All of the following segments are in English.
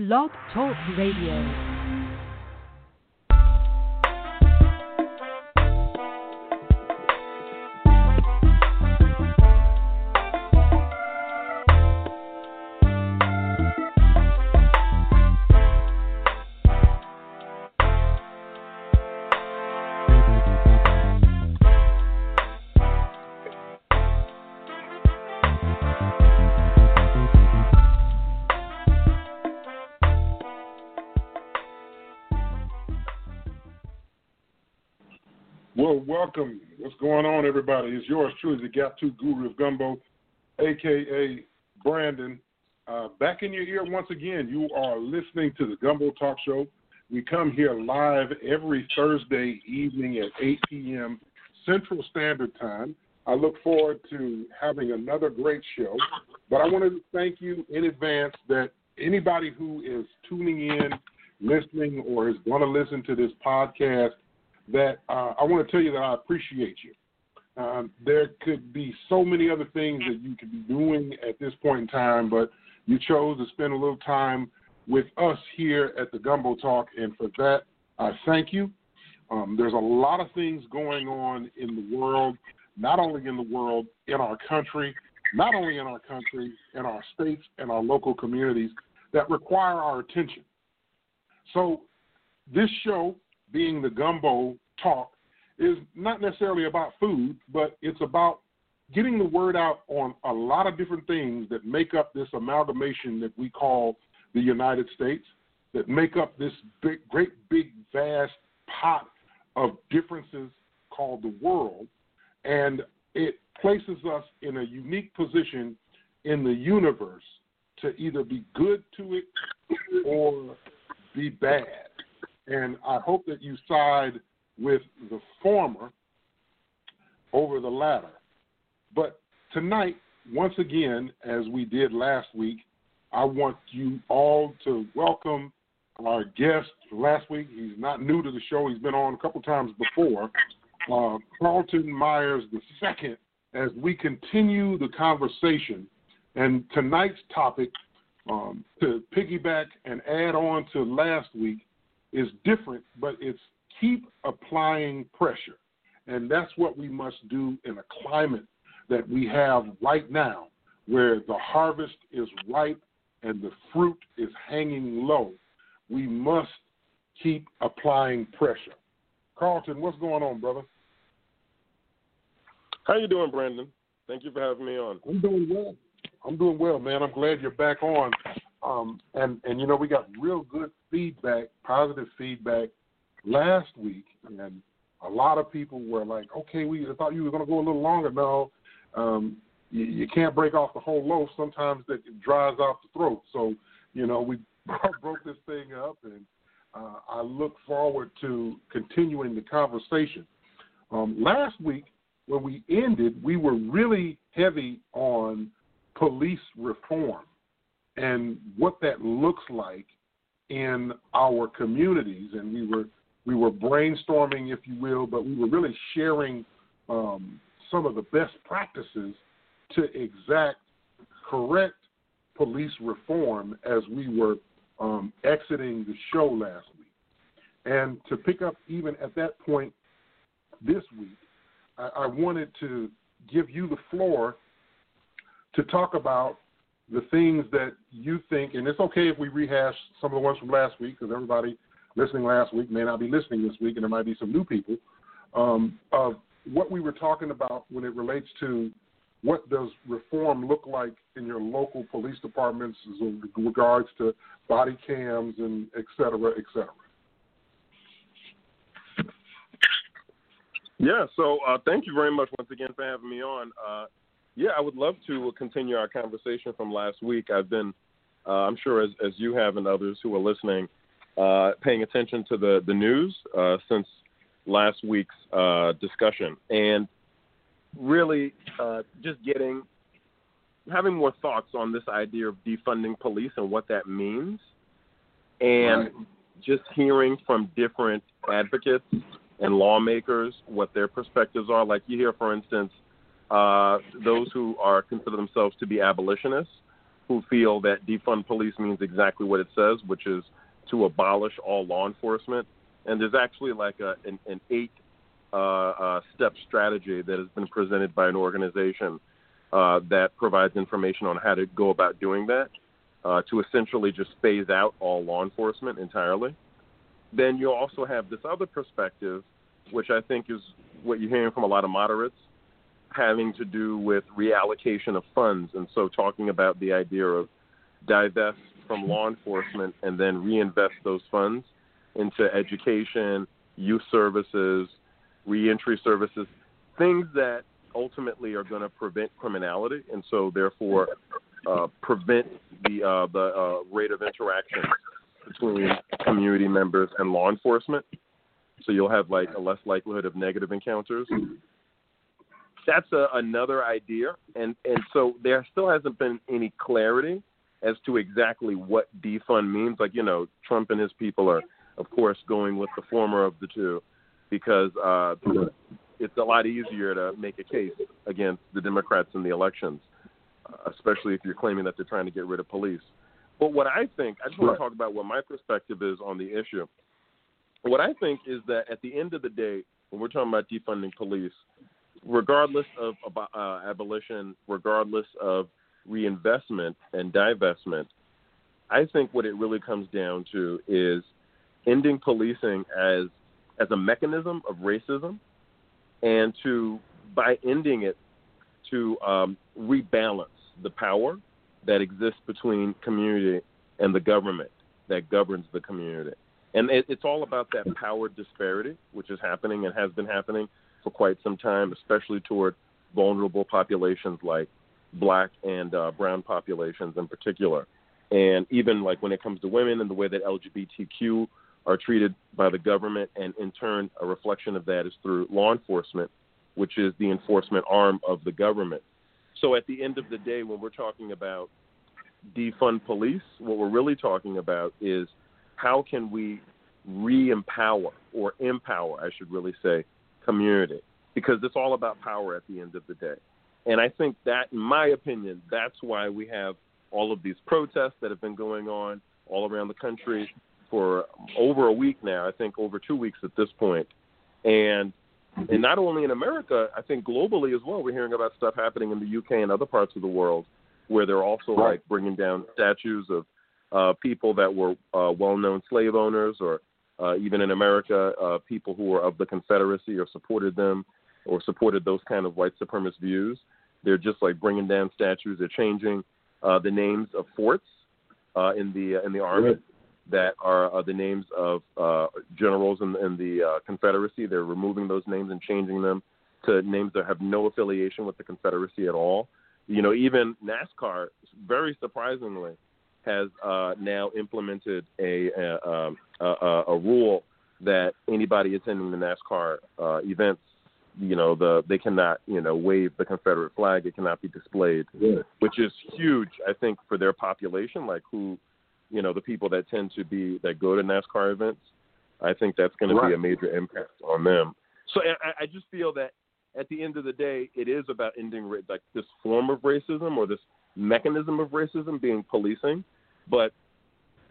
Blog Talk Radio. Welcome. What's going on, everybody? It's yours truly, the Gap 2 Guru of Gumbo, a.k.a. Brandon. Uh, back in your ear once again. You are listening to the Gumbo Talk Show. We come here live every Thursday evening at 8 p.m. Central Standard Time. I look forward to having another great show. But I want to thank you in advance that anybody who is tuning in, listening, or is going to listen to this podcast that uh, I want to tell you that I appreciate you. Um, there could be so many other things that you could be doing at this point in time, but you chose to spend a little time with us here at the Gumbo Talk, and for that, I thank you. Um, there's a lot of things going on in the world, not only in the world, in our country, not only in our country, in our states, and our local communities that require our attention. So, this show being the gumbo talk is not necessarily about food, but it's about getting the word out on a lot of different things that make up this amalgamation that we call the United States, that make up this big, great, big, vast pot of differences called the world. And it places us in a unique position in the universe to either be good to it or be bad. And I hope that you side with the former over the latter. But tonight, once again, as we did last week, I want you all to welcome our guest last week. He's not new to the show, he's been on a couple times before. Uh, Carlton Mayers II, as we continue the conversation. And tonight's topic, um, to piggyback and add on to last week, is different, but it's keep applying pressure. And that's what we must do in a climate that we have right now, where the harvest is ripe and the fruit is hanging low. We must keep applying pressure. Carlton, what's going on, brother? How you doing, Brandon? Thank you for having me on. I'm doing well. I'm doing well, man. I'm glad you're back on. Um, and and you know we got real good feedback, positive feedback last week, and a lot of people were like, "Okay, we thought you were going to go a little longer." No, um, you, you can't break off the whole loaf. Sometimes that dries out the throat. So, you know, we broke this thing up, and uh, I look forward to continuing the conversation. Um, last week, when we ended, we were really heavy on police reform and what that looks like in our communities, and we were we were brainstorming, if you will, but we were really sharing um, some of the best practices to exact correct police reform as we were um, exiting the show last week. And to pick up even at that point this week, I, I wanted to give you the floor to talk about the things that you think, and it's okay if we rehash some of the ones from last week because everybody listening last week may not be listening this week, and there might be some new people, um, of what we were talking about when it relates to what does reform look like in your local police departments in regards to body cams and et cetera, et cetera. Yeah, so uh, thank you very much once again for having me on. Uh, yeah, I would love to continue our conversation from last week. I've been, uh, I'm sure, as, as you have and others who are listening, uh, paying attention to the the news uh, since last week's uh, discussion, and really uh, just getting having more thoughts on this idea of defunding police and what that means, and right. just hearing from different advocates and lawmakers what their perspectives are. Like you hear, for instance, uh, those who are consider themselves to be abolitionists who feel that defund police means exactly what it says, which is to abolish all law enforcement. And there's actually like a, an, an eight uh, uh, step strategy that has been presented by an organization uh, that provides information on how to go about doing that uh, to essentially just phase out all law enforcement entirely. Then you also have this other perspective, which I think is what you're hearing from a lot of moderates, having to do with reallocation of funds. And so talking about the idea of divest from law enforcement and then reinvest those funds into education, youth services, reentry services, things that ultimately are going to prevent criminality and so therefore uh, prevent the uh, the uh, rate of interaction between community members and law enforcement. So you'll have like a less likelihood of negative encounters. That's a, another idea, and and so there still hasn't been any clarity as to exactly what defund means. Like you know, Trump and his people are, of course, going with the former of the two, because uh, it's a lot easier to make a case against the Democrats in the elections, uh, especially if you're claiming that they're trying to get rid of police. But what I think, I just want to talk about what my perspective is on the issue. What I think is that at the end of the day, when we're talking about defunding police, regardless of uh, abolition, regardless of reinvestment and divestment, I think what it really comes down to is ending policing as as a mechanism of racism, and to by ending it to um, rebalance the power that exists between community and the government that governs the community. And it, it's all about that power disparity, which is happening and has been happening for quite some time, especially toward vulnerable populations like black and uh, brown populations in particular. And even like when it comes to women and the way that LGBTQ are treated by the government, and in turn, a reflection of that is through law enforcement, which is the enforcement arm of the government. So at the end of the day, when we're talking about defund police, what we're really talking about is how can we re empower or empower, I should really say, community? Because it's all about power at the end of the day. And I think that, in my opinion, that's why we have all of these protests that have been going on all around the country for over a week now. I think over two weeks at this point. And and not only in America, I think globally as well. We're hearing about stuff happening in the UK and other parts of the world where they're also right. like bringing down statues of uh, people that were uh, well-known slave owners, or uh, even in America, uh, people who were of the Confederacy or supported them or supported those kind of white supremacist views. They're just like bringing down statues. They're changing uh, the names of forts uh, in the uh, in the army. That are, are the names of uh, generals in, in the uh, Confederacy. They're removing those names and changing them to names that have no affiliation with the Confederacy at all. You know, even NASCAR, very surprisingly, has uh, now implemented a a, um, a a, rule that anybody attending the NASCAR uh, events, you know, the they cannot you know wave the Confederate flag. It cannot be displayed, yeah. which is huge, I think, for their population, like who you know the people that tend to be that go to NASCAR events. I think that's going right. to be a major impact on them. So I, I just feel that at the end of the day, it is about ending like this form of racism or this mechanism of racism being policing, but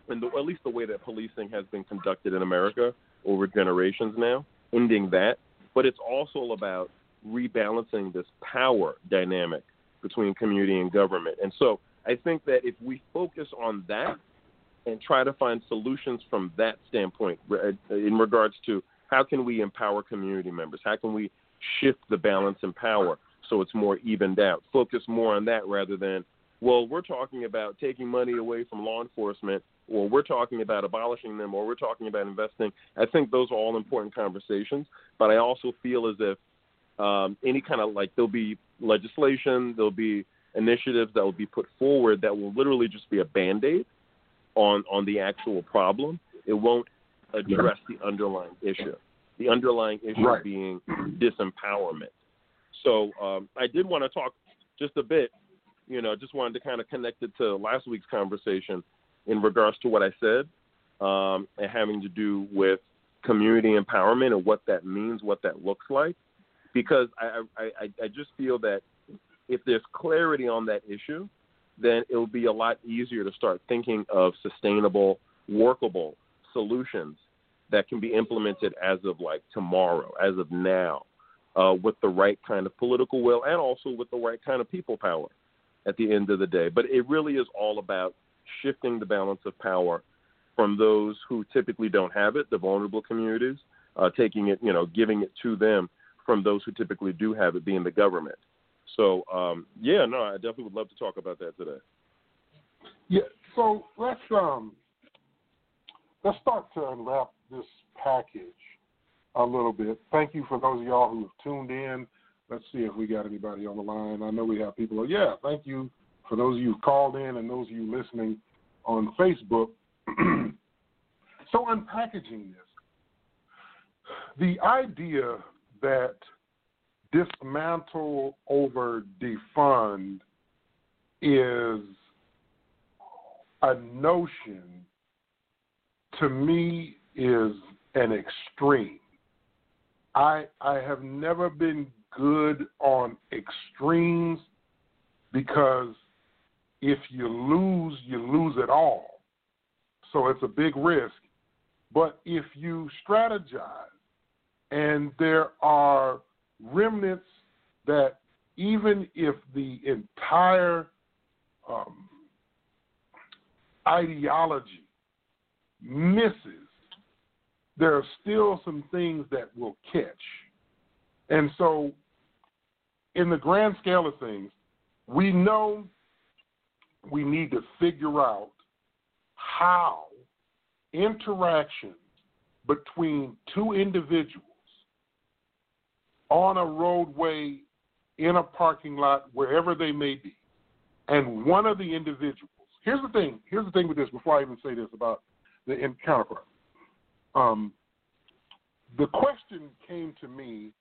and at least the way that policing has been conducted in America over generations now, ending that. But it's also about rebalancing this power dynamic between community and government. And so I think that if we focus on that and try to find solutions from that standpoint uh, in regards to how can we empower community members? How can we shift the balance in power so it's more evened out? Focus more on that rather than, well, we're talking about taking money away from law enforcement, or we're talking about abolishing them, or we're talking about investing. I think those are all important conversations, but I also feel as if um, any kind of like there'll be legislation, there'll be initiatives that will be put forward that will literally just be a band aid on on the actual problem. It won't address the underlying issue. The underlying issue right. being disempowerment. So um, I did want to talk just a bit. You know, just wanted to kind of connect it to last week's conversation in regards to what I said um, and having to do with community empowerment and what that means, what that looks like. Because I, I, I, just feel that if there's clarity on that issue, then it'll be a lot easier to start thinking of sustainable, workable solutions that can be implemented as of like tomorrow, as of now, uh, with the right kind of political will and also with the right kind of people power at the end of the day. But it really is all about shifting the balance of power from those who typically don't have it, the vulnerable communities, uh, taking it, you know, giving it to them from those who typically do have it, being the government. So, um, yeah, no, I definitely would love to talk about that today. Yeah. So let's um let's start to unwrap this package a little bit. Thank you for those of y'all who have tuned in. Let's see if we got anybody on the line. I know we have people. Yeah, thank you for those of you who called in and those of you listening on Facebook. so unpackaging this, the idea that dismantle over defund is a notion to me is an extreme. I I have never been good on extremes because if you lose, you lose it all. So it's a big risk. But if you strategize and there are remnants that even if the entire um, ideology misses, there are still some things that will catch. And so, in the grand scale of things, we know we need to figure out how interactions between two individuals on a roadway, in a parking lot, wherever they may be, and one of the individuals. Here's the thing. Here's the thing with this. Before I even say this about the counterpart, um, the question came to me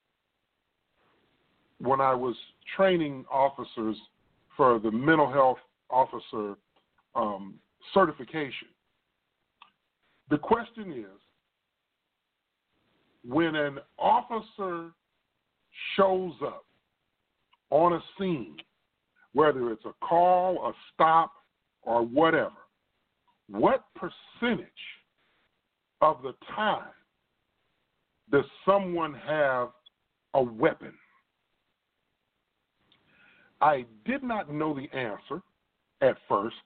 when I was training officers for the mental health officer um, certification. The question is when an officer shows up on a scene, whether it's a call, a stop, or whatever, what percentage of the time does someone have a weapon? I did not know the answer at first,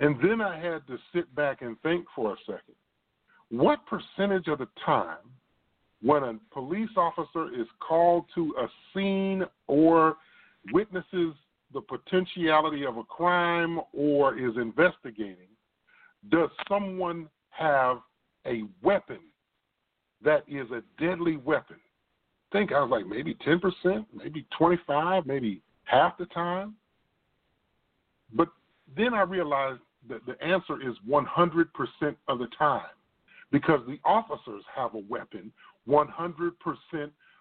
and then I had to sit back and think for a second. What percentage of the time when a police officer is called to a scene or witnesses the potentiality of a crime or is investigating, does someone have a weapon that is a deadly weapon? Think I was like maybe 10%, maybe 25, maybe half the time. But then I realized that the answer is 100% of the time because the officers have a weapon 100%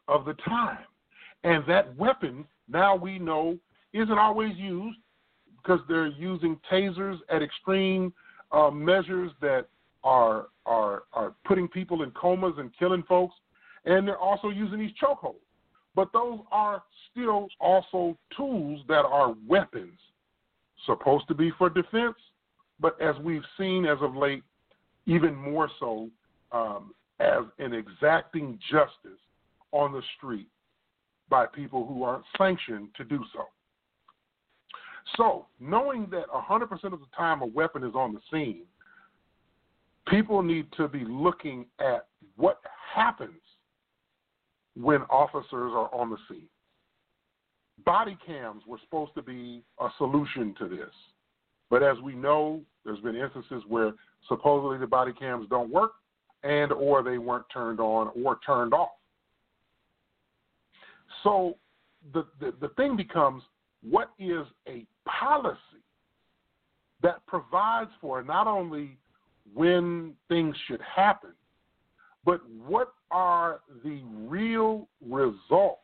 of the time. And that weapon, now we know, isn't always used because they're using tasers at extreme uh, measures that are, are, are putting people in comas and killing folks. And they're also using these chokeholds. But those are still also tools that are weapons, supposed to be for defense, but as we've seen as of late, even more so um, as an exacting justice on the street by people who aren't sanctioned to do so. So, knowing that 100% of the time a weapon is on the scene, people need to be looking at what happens when officers are on the scene. Body cams were supposed to be a solution to this. But as we know, there's been instances where supposedly the body cams don't work and or they weren't turned on or turned off. So the, the, the thing becomes what is a policy that provides for not only when things should happen, but what are the real results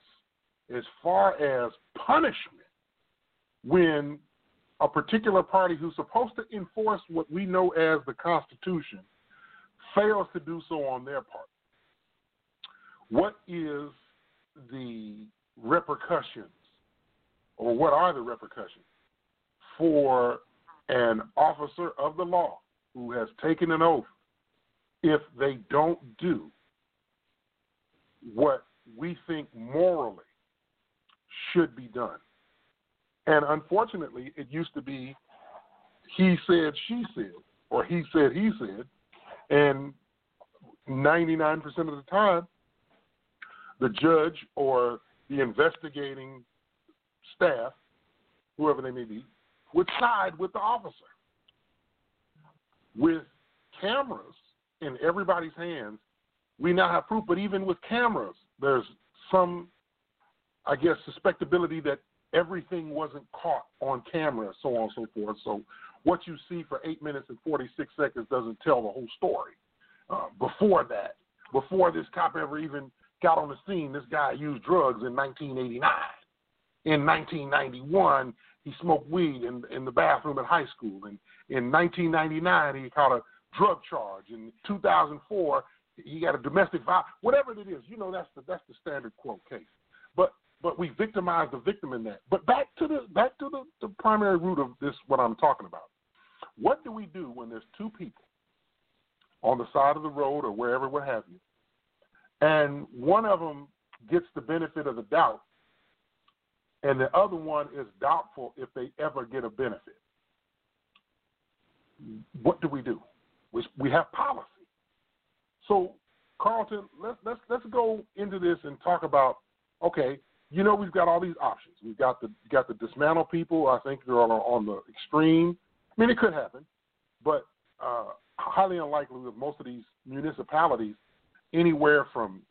as far as punishment when a particular party who's supposed to enforce what we know as the Constitution fails to do so on their part, what is the repercussions, or what are the repercussions for an officer of the law who has taken an oath if they don't do what we think morally should be done. And unfortunately, it used to be he said, she said, or he said, he said. And 99% of the time, the judge or the investigating staff, whoever they may be, would side with the officer. With cameras in everybody's hands, we now have proof, but even with cameras, there's some, I guess, suspectability that everything wasn't caught on camera, so on and so forth. So what you see for eight minutes and 46 seconds doesn't tell the whole story. Uh, before that, before this cop ever even got on the scene, this guy used drugs in 1989. In 1991, he smoked weed in, in the bathroom at high school. And in 1999, he caught a drug charge. In 2004, he got a domestic violence. Whatever it is, you know that's the that's the standard quote case. But but we victimize the victim in that. But back to the back to the, the primary root of this what I'm talking about. What do we do when there's two people on the side of the road or wherever, what have you, and one of them gets the benefit of the doubt, and the other one is doubtful if they ever get a benefit? What do we do? We, we have policy. So, Carlton, let's let's let's go into this and talk about. Okay, you know we've got all these options. We've got the got the dismantle people. I think they're on on the extreme. I mean, it could happen, but uh, highly unlikely with most of these municipalities, anywhere from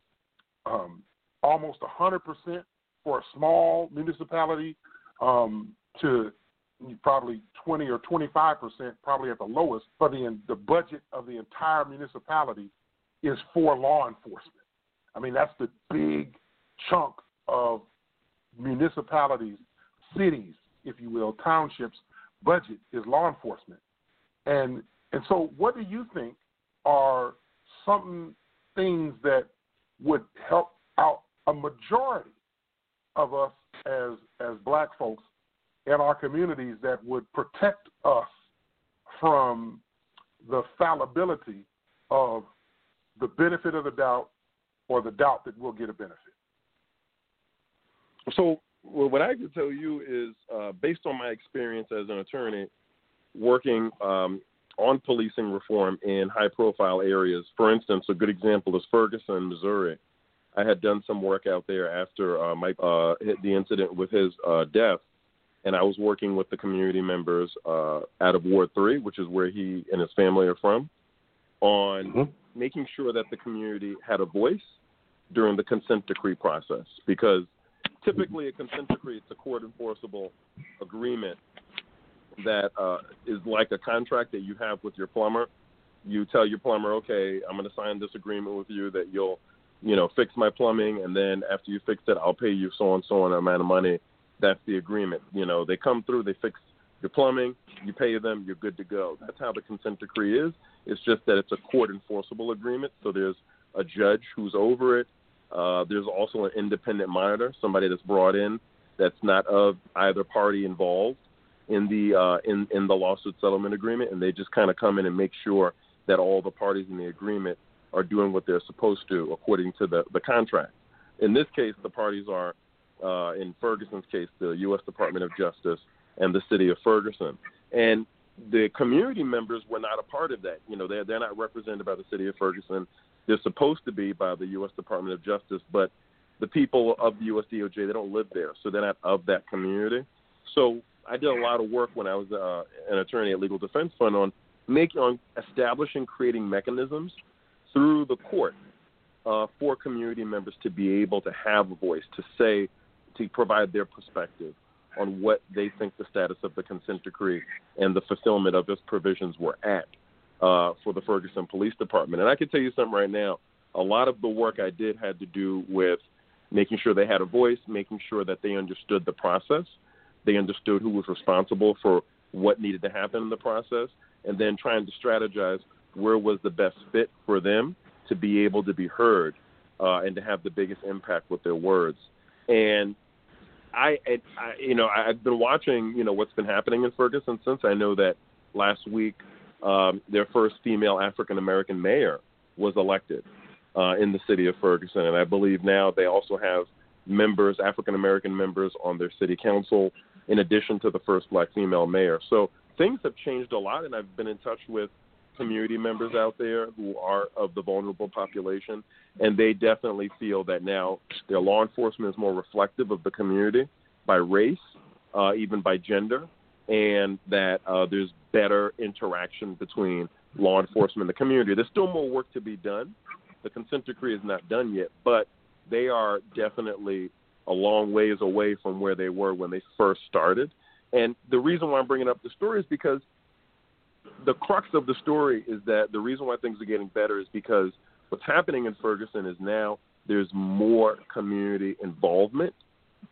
um, almost 100% for a small municipality um, to probably 20 or 25%, probably at the lowest, for the, the budget of the entire municipality is for law enforcement. I mean, that's the big chunk of municipalities, cities, if you will, townships budget is law enforcement. And and so what do you think are some things that would help out a majority of us as as black folks in our communities that would protect us from the fallibility of the benefit of the doubt or the doubt that we'll get a benefit. So well, what I can tell you is, uh, based on my experience as an attorney, working um, on policing reform in high-profile areas. For instance, a good example is Ferguson, Missouri. I had done some work out there after uh, Mike uh, hit the incident with his uh, death, and I was working with the community members uh, out of Ward Three, which is where he and his family are from, on mm-hmm. making sure that the community had a voice during the consent decree process because typically a consent decree it's a court enforceable agreement that uh, is like a contract that you have with your plumber. You tell your plumber, okay, I'm going to sign this agreement with you that you'll, you know, fix my plumbing, and then after you fix it, I'll pay you so and so an amount of money. That's the agreement. You know, they come through, they fix your plumbing, you pay them, you're good to go. That's how the consent decree is. It's just that it's a court enforceable agreement, so there's a judge who's over it. Uh, there's also an independent monitor, somebody that's brought in that's not of either party involved in the uh, in in the lawsuit settlement agreement, and they just kind of come in and make sure that all the parties in the agreement are doing what they're supposed to according to the the contract. In this case, the parties are, uh, in Ferguson's case, the U.S. Department of Justice and the city of Ferguson, and the community members were not a part of that. You know, they're they're not represented by the city of Ferguson. They're supposed to be by the U.S. Department of Justice, but the people of the U.S. DOJ they don't live there, so they're not of that community. So I did a lot of work when I was uh, an attorney at Legal Defense Fund on making on establishing creating mechanisms through the court uh, for community members to be able to have a voice to say to provide their perspective on what they think the status of the consent decree and the fulfillment of its provisions were at uh, for the Ferguson Police Department. And I can tell you something right now. A lot of the work I did had to do with making sure they had a voice, making sure that they understood the process, they understood who was responsible for what needed to happen in the process, and then trying to strategize where was the best fit for them to be able to be heard uh, and to have the biggest impact with their words. And I, I, you know, I've been watching, you know, what's been happening in Ferguson since I know that last week um, their first female African American mayor was elected uh, in the city of Ferguson, and I believe now they also have members, African American members, on their city council, in addition to the first black female mayor. So things have changed a lot, and I've been in touch with community members out there who are of the vulnerable population, and they definitely feel that now their law enforcement is more reflective of the community by race, uh, even by gender, and that uh, there's better interaction between law enforcement and the community. There's still more work to be done. The consent decree is not done yet, but they are definitely a long ways away from where they were when they first started. And the reason why I'm bringing up the story is because the crux of the story is that the reason why things are getting better is because what's happening in Ferguson is now there's more community involvement,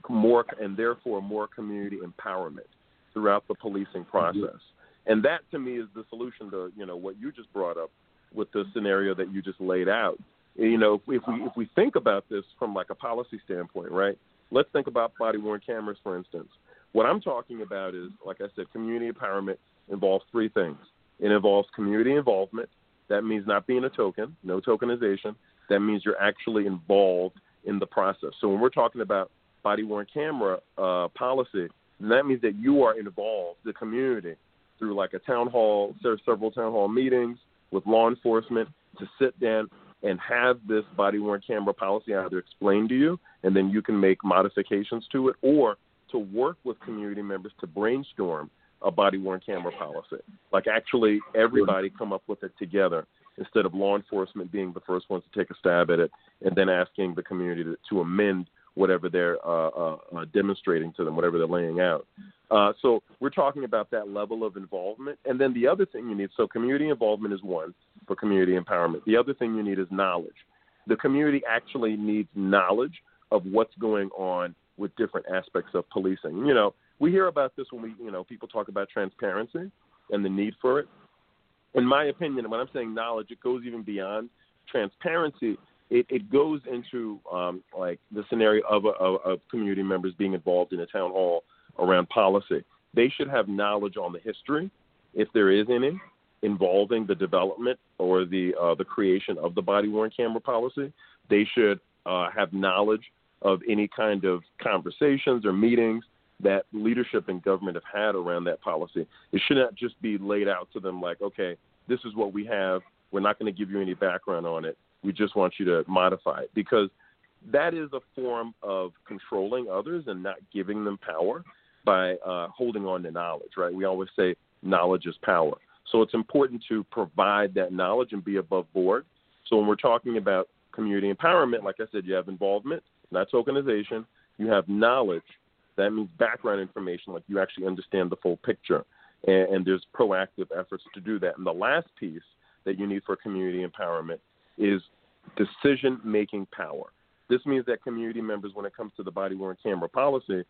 more and therefore more community empowerment throughout the policing process. And that to me is the solution to, you know, what you just brought up with the scenario that you just laid out. You know, if we if we think about this from like a policy standpoint, right? Let's think about body worn cameras for instance. What I'm talking about is, like I said, community empowerment involves three things. It involves community involvement. That means not being a token, no tokenization. That means you're actually involved in the process. So when we're talking about body worn camera uh, policy, that means that you are involved, the community, through like a town hall, several town hall meetings with law enforcement to sit down and have this body worn camera policy either explained to you and then you can make modifications to it or to work with community members to brainstorm a body worn camera policy. Like actually everybody come up with it together instead of law enforcement being the first ones to take a stab at it and then asking the community to, to amend whatever they're uh, uh, uh, demonstrating to them, whatever they're laying out. Uh, so we're talking about that level of involvement. And then the other thing you need, so community involvement is one for community empowerment. The other thing you need is knowledge. The community actually needs knowledge of what's going on with different aspects of policing. You know, we hear about this when we, you know, people talk about transparency and the need for it. In my opinion, when I'm saying knowledge, it goes even beyond transparency. It, it goes into um, like the scenario of, of, of community members being involved in a town hall around policy. They should have knowledge on the history, if there is any, involving the development or the uh, the creation of the body worn camera policy. They should uh, have knowledge of any kind of conversations or meetings that leadership and government have had around that policy. It should not just be laid out to them like, okay, this is what we have. We're not going to give you any background on it. We just want you to modify it because that is a form of controlling others and not giving them power by uh, holding on to knowledge, right? We always say knowledge is power. So it's important to provide that knowledge and be above board. So when we're talking about community empowerment, like I said, you have involvement, not tokenization. You have knowledge. That means background information, like you actually understand the full picture. And, and there's proactive efforts to do that. And the last piece that you need for community empowerment is decision making power. This means that community members, when it comes to the body worn camera policy,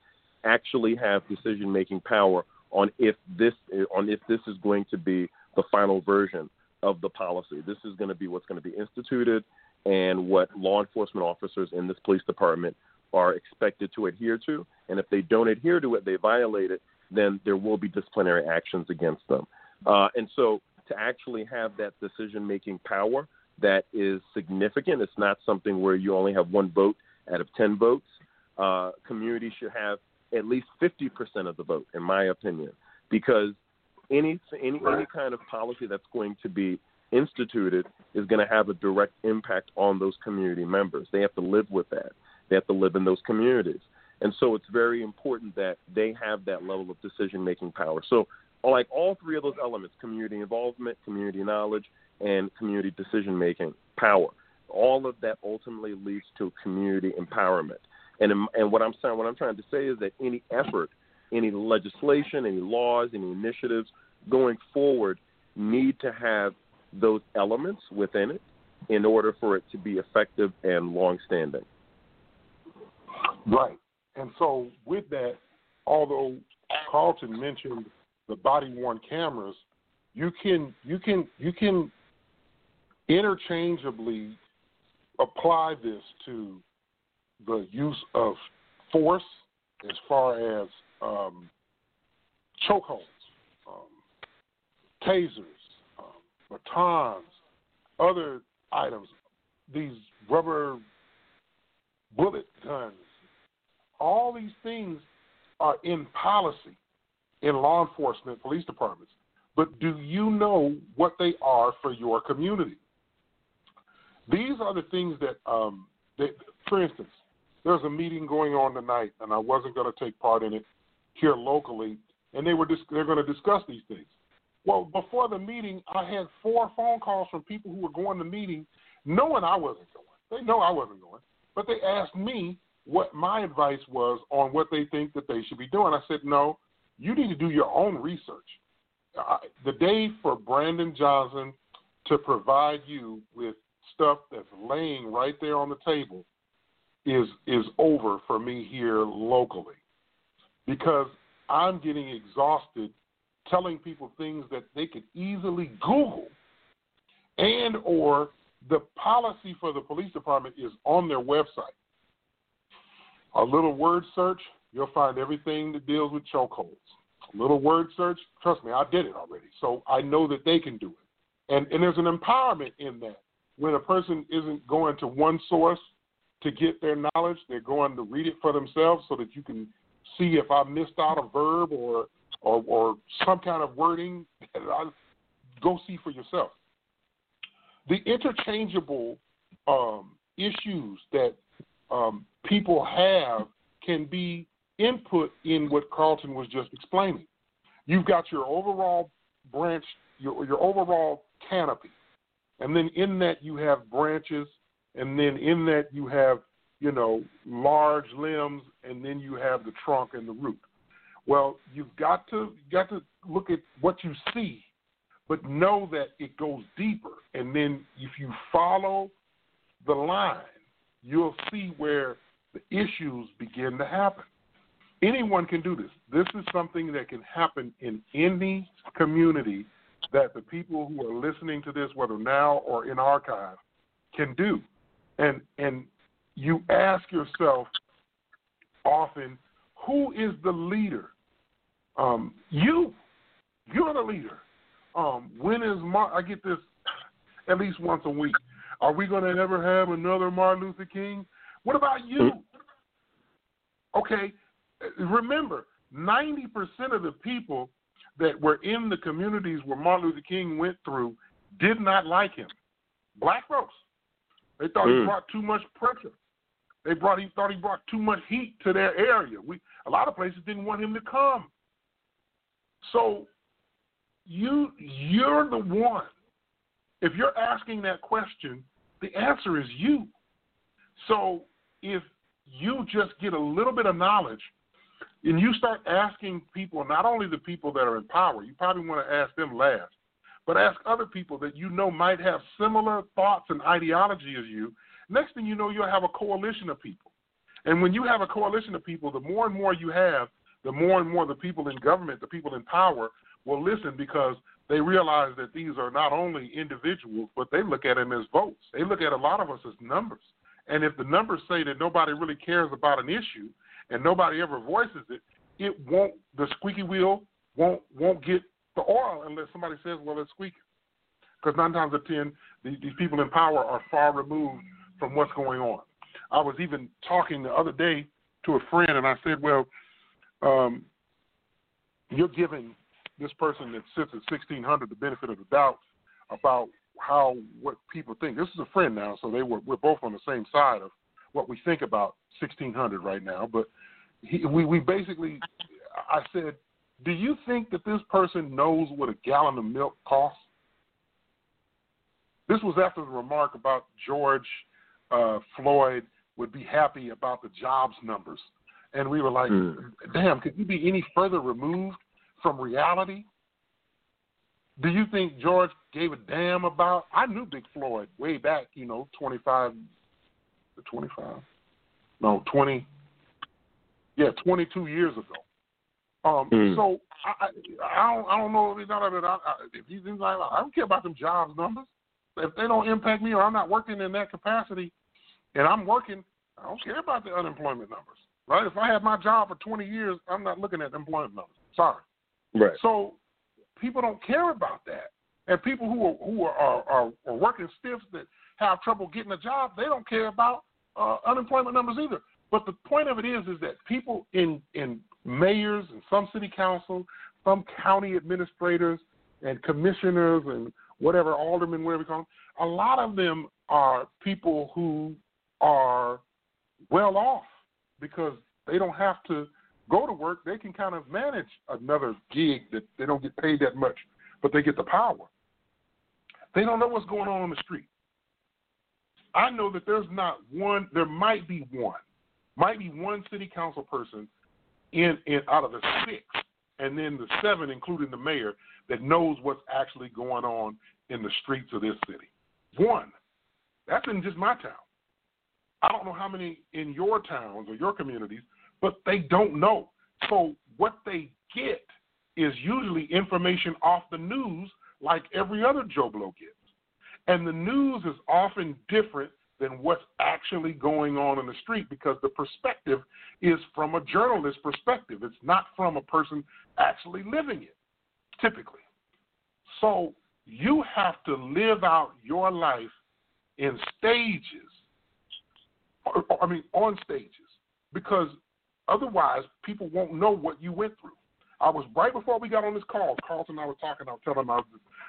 actually have decision making power on if this on if this is going to be the final version of the policy. This is going to be what's going to be instituted and what law enforcement officers in this police department are expected to adhere to. And if they don't adhere to it, they violate it, then there will be disciplinary actions against them. Uh, and so to actually have that decision making power that is significant, it's not something where you only have one vote out of 10 votes. Uh, communities should have at least 50% of the vote, in my opinion, because any any any kind of policy that's going to be instituted is going to have a direct impact on those community members. They have to live with that. They have to live in those communities. And so it's very important that they have that level of decision making power. So, like all three of those elements community involvement, community knowledge, and community decision making power all of that ultimately leads to community empowerment. And and what I'm saying, what I'm trying to say is that any effort, any legislation, any laws, any initiatives going forward need to have those elements within it in order for it to be effective and long-standing. Right. And so with that, although Carlton mentioned the body-worn cameras, you can you can you can interchangeably apply this to the use of force as far as um, chokeholds, um, tasers, um, batons, other items, these rubber bullet guns, all these things are in policy in law enforcement, police departments. But do you know what they are for your community? These are the things that, um, that for instance, there's a meeting going on tonight, and I wasn't going to take part in it here locally, and they were dis- they're going to discuss these things. Well, before the meeting, I had four phone calls from people who were going to the meeting, knowing I wasn't going. They know I wasn't going, but they asked me what my advice was on what they think that they should be doing. I said, no, you need to do your own research. Uh, the day for Brandon Johnson to provide you with stuff that's laying right there on the table is is over for me here locally because I'm getting exhausted telling people things that they could easily Google and or the policy for the police department is on their website. A little word search, you'll find everything that deals with chokeholds. A little word search, trust me, I did it already. So I know that they can do it. And and there's an empowerment in that. When a person isn't going to one source to get their knowledge, they're going to read it for themselves so that you can see if I missed out a verb or or, or some kind of wording. Go see for yourself. The interchangeable um, issues that um, people have can be input in what Carlton was just explaining. You've got your overall branch, your, your overall canopy, and then in that you have branches, and then in that you have, you know, large limbs, and then you have the trunk and the root. Well, you've got to you got to look at what you see, but know that it goes deeper. And then if you follow the line, you'll see where the issues begin to happen. Anyone can do this. This is something that can happen in any community that the people who are listening to this, whether now or in archive, can do. And and you ask yourself often, who is the leader? Um, you. You're the leader. Um, when is Mar- I get this at least once a week. Are we going to ever have another Martin Luther King? What about you? Okay, remember, 90% of the people that were in the communities where Martin Luther King went through did not like him. Black folks. They thought mm. he brought too much pressure. They brought he thought he brought too much heat to their area. We a lot of places didn't want him to come. So you you're the one. If you're asking that question, the answer is you. So if you just get a little bit of knowledge and you start asking people, not only the people that are in power, you probably want to ask them last, but ask other people that you know might have similar thoughts and ideology as you. Next thing you know, you'll have a coalition of people. And when you have a coalition of people, the more and more you have, the more and more the people in government, the people in power, will listen because they realize that these are not only individuals, but they look at them as votes. They look at a lot of us as numbers. And if the numbers say that nobody really cares about an issue and nobody ever voices it, it won't. The squeaky wheel won't won't get the oil unless somebody says, "Well, it's squeaking." Because nine times out of ten, these, these people in power are far removed from what's going on. I was even talking the other day to a friend, and I said, "Well, um, you're giving this person that sits at 1600 the benefit of the doubt about how what people think. This is a friend now, so they were we're both on the same side of what we think about 1600 right now. But he, we we basically, I said, do you think that this person knows what a gallon of milk costs? This was after the remark about George uh, Floyd would be happy about the jobs numbers, and we were like, mm. damn, could you be any further removed from reality? Do you think George gave a damn about? I knew Big Floyd way back, you know, 25, 25, no, 20, yeah, 22 years ago. Um, mm. So I, I don't I don't know if he's not I, if he's inside. I don't care about them jobs numbers. If they don't impact me or I'm not working in that capacity, and I'm working, I don't care about the unemployment numbers. right? If I had my job for 20 years, I'm not looking at employment numbers. Sorry. Right. So people don't care about that, and people who are who are, are, are working stiffs that have trouble getting a job, they don't care about uh, unemployment numbers either. But the point of it is, is that people in in mayors and some city council, some county administrators and commissioners and whatever aldermen, whatever you call them, a lot of them are people who are well off because they don't have to go to work. They can kind of manage another gig that they don't get paid that much, but they get the power. They don't know what's going on on the street. I know that there's not one. There might be one, might be one city council person in, in out of the six, and then the seven, including the mayor, that knows what's actually going on in the streets of this city. One. That's in just my town. I don't know how many in your towns or your communities, but they don't know. So what they get is usually information off the news like every other Joe Blow gets. And the news is often different than what's actually going on in the street because the perspective is from a journalist perspective. It's not from a person actually living it, typically. So you have to live out your life in stages I mean, on stages, because otherwise people won't know what you went through. I was right before we got on this call. Carlton and I were talking. I was telling him I, was,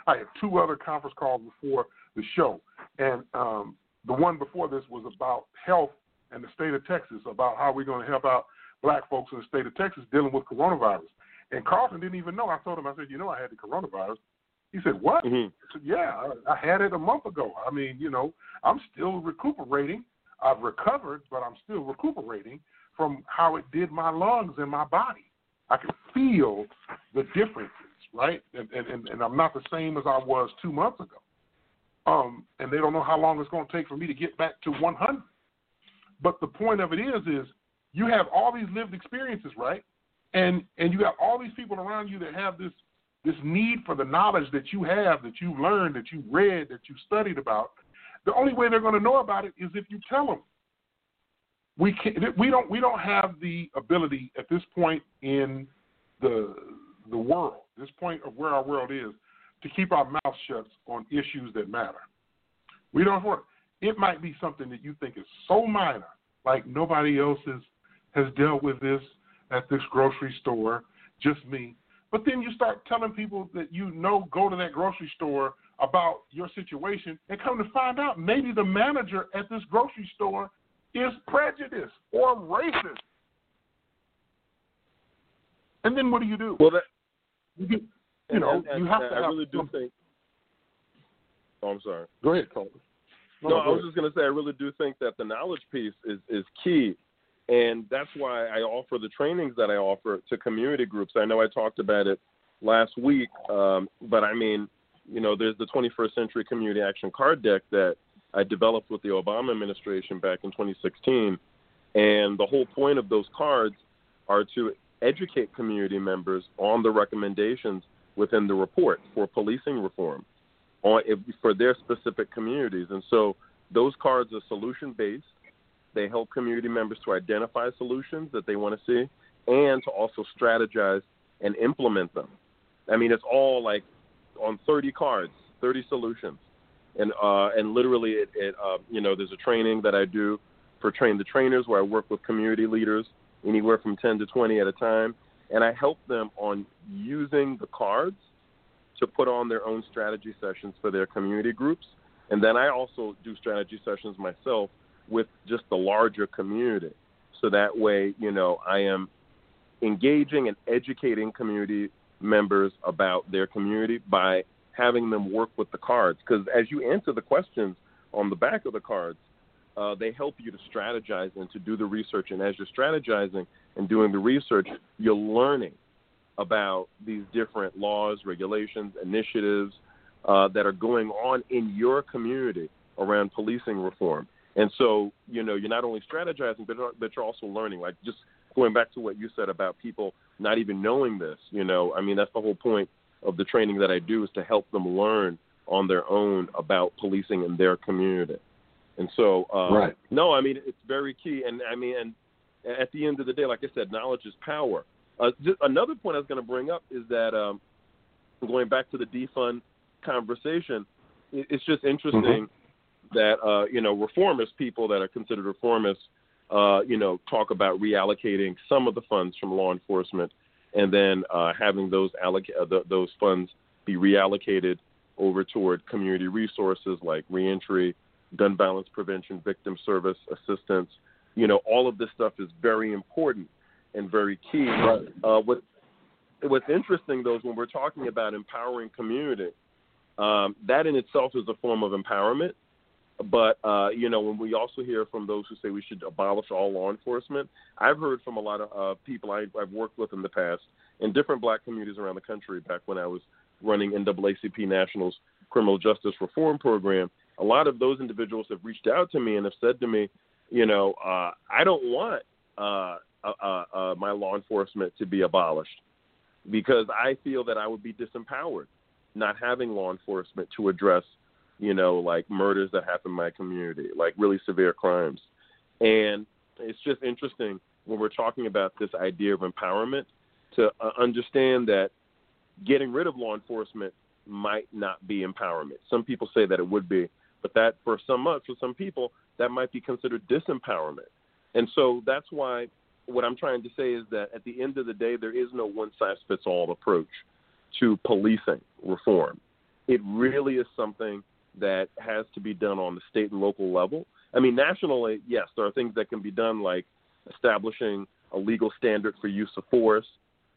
I had two other conference calls before the show, and um, the one before this was about health and the state of Texas, about how we're going to help out black folks in the state of Texas dealing with coronavirus. And Carlton didn't even know. I told him, I said, you know, I had the coronavirus. He said, what? Mm-hmm. I said, yeah, I, I had it a month ago. I mean, you know, I'm still recuperating I've recovered, but I'm still recuperating from how it did my lungs and my body. I can feel the differences, right? And, and, and I'm not the same as I was two months ago. Um, and they don't know how long it's going to take for me to get back to 100. But the point of it is, is you have all these lived experiences, right? And and you have all these people around you that have this this need for the knowledge that you have, that you've learned, that you've read, that you studied about, the only way they're going to know about it is if you tell them. We can we don't we don't have the ability at this point in the the world, this point of where our world is, to keep our mouth shut on issues that matter. We don't want it might be something that you think is so minor, like nobody else has has dealt with this at this grocery store, just me. But then you start telling people that you know go to that grocery store about your situation and come to find out maybe the manager at this grocery store is prejudice or racist. And then what do you do? Well, that, you, get, you know, and, and, you have and to I have really do some, think. Oh, I'm sorry. Go ahead, Carlton. No, no I was just going to say I really do think that the knowledge piece is is key, and that's why I offer the trainings that I offer to community groups. I know I talked about it last week, um, but I mean, you know, there's the 21st Century Community Action Card Deck that I developed with the Obama administration back in 2016. And the whole point of those cards are to educate community members on the recommendations within the report for policing reform on for their specific communities. And so those cards are solution based. They help community members to identify solutions that they want to see and to also strategize and implement them. I mean, it's all like on 30 cards, 30 solutions, and uh, and literally, it, it uh, you know, there's a training that I do for train the trainers where I work with community leaders, anywhere from 10 to 20 at a time, and I help them on using the cards to put on their own strategy sessions for their community groups, and then I also do strategy sessions myself with just the larger community, so that way, you know, I am engaging and educating community members about their community by having them work with the cards. Because as you answer the questions on the back of the cards, uh, they help you to strategize and to do the research. And as you're strategizing and doing the research, you're learning about these different laws, regulations, initiatives uh, that are going on in your community around policing reform. And so, you know, you're not only strategizing, but, but you're also learning. Like just going back to what you said about people not even knowing this, you know, I mean, that's the whole point of the training that I do is to help them learn on their own about policing in their community. And so, uh, right. no, I mean, it's very key. And I mean, and, at the end of the day, like I said, knowledge is power. Uh, just another point I was going to bring up is that um, going back to the defund conversation, it's just interesting mm-hmm. that uh, you know reformist people that are considered reformists, uh, you know, talk about reallocating some of the funds from law enforcement and then uh, having those alloc- uh, those funds be reallocated over toward community resources like reentry, gun violence prevention, victim service assistance. You know, all of this stuff is very important and very key. Right. Uh, what what's interesting though is when we're talking about empowering community, um, that in itself is a form of empowerment. But uh, you know, when we also hear from those who say we should abolish all law enforcement, I've heard from a lot of uh, people I, I've worked with in the past in different black communities around the country. Back when I was running NAACP National's criminal justice reform program, a lot of those individuals have reached out to me and have said to me, you know, uh, I don't want uh, uh, uh, my law enforcement to be abolished because I feel that I would be disempowered not having law enforcement to address, you know, like murders that happen in my community, like really severe crimes. And it's just interesting when we're talking about this idea of empowerment to uh, understand that getting rid of law enforcement might not be empowerment. Some people say that it would be, but that for some for some people that might be considered disempowerment. And so that's why what I'm trying to say is that at the end of the day, there is no one size fits all approach to policing reform. It really is something that has to be done on the state and local level. I mean, nationally, yes, there are things that can be done like establishing a legal standard for use of force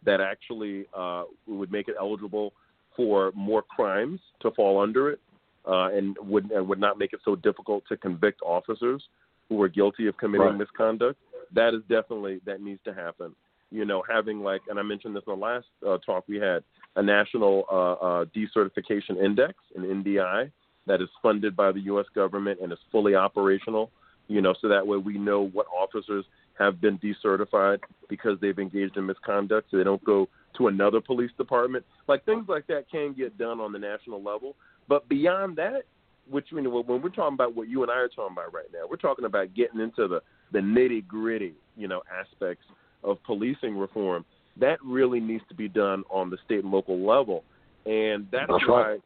that actually uh, would make it eligible for more crimes to fall under it uh, and would and would not make it so difficult to convict officers who are guilty of committing right. misconduct that is definitely that needs to happen. You know, having like, and I mentioned this in the last uh, talk we had, a national uh, uh, decertification index, an NDI, that is funded by the U.S. government and is fully operational. You know, so that way we know what officers have been decertified because they've engaged in misconduct, so they don't go to another police department. Like things like that can get done on the national level, but beyond that, which you know, when we're talking about what you and I are talking about right now, we're talking about getting into the the nitty gritty, you know, aspects of policing reform. That really needs to be done on the state and local level, and that's, that's why right.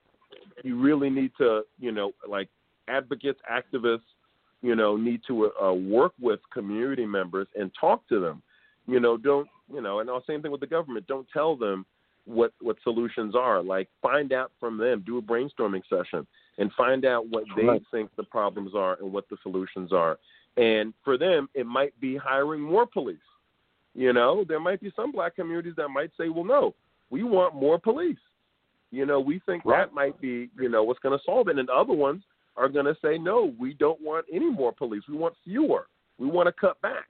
You really need to, you know, like advocates, activists, you know, need to uh, work with community members and talk to them. You know, don't you know, and the same thing with the government. Don't tell them what what solutions are. Like find out from them. Do a brainstorming session and find out what they right. think the problems are and what the solutions are. And for them, it might be hiring more police. You know, there might be some black communities that might say, well, no, we want more police. You know, we think right. that might be, you know, what's going to solve it. And other ones are going to say, no, we don't want any more police. We want fewer. We want to cut back.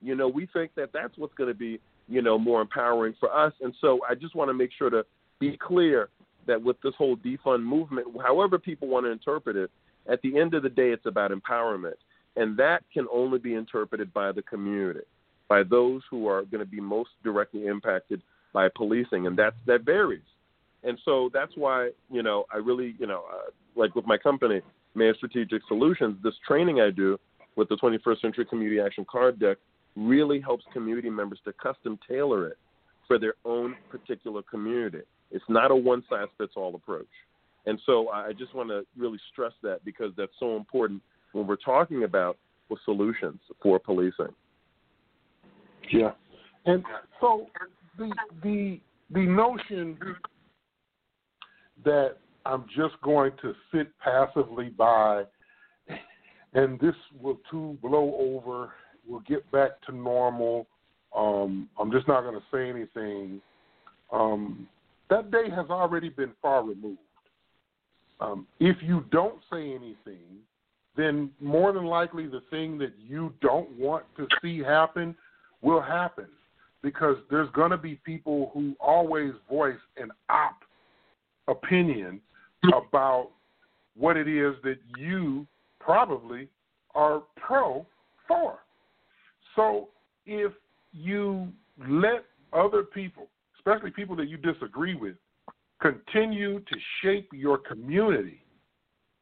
You know, we think that that's what's going to be, you know, more empowering for us. And so I just want to make sure to be clear that with this whole defund movement, however people want to interpret it, at the end of the day, it's about empowerment. And that can only be interpreted by the community, by those who are going to be most directly impacted by policing. And that, that varies. And so that's why, you know, I really, you know, uh, like with my company, Mayers Strategic Solutions, this training I do with the 21st Century Community Action Card Deck really helps community members to custom tailor it for their own particular community. It's not a one size fits all approach. And so I just want to really stress that because that's so important when we're talking about the solutions for policing. Yeah. And so the the the notion that I'm just going to sit passively by and this will too blow over, we'll get back to normal. Um, I'm just not going to say anything. Um, that day has already been far removed. Um, if you don't say anything, then more than likely the thing that you don't want to see happen will happen because there's going to be people who always voice an op opinion hmm. about what it is that you probably are pro for. So if you let other people especially people that you disagree with, continue to shape your community,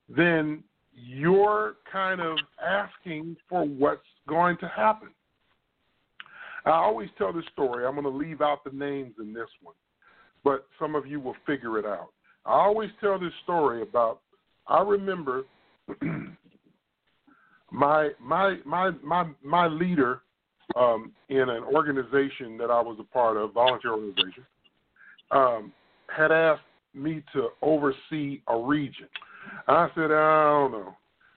then you're kind of asking for what's going to happen. I always tell this story. I'm going to leave out the names in this one, but some of you will figure it out. I always tell this story about. I remember my my my my my leader um, in an organization that I was a part of, volunteer organization, um, had asked me to oversee a region. I said, I don't know.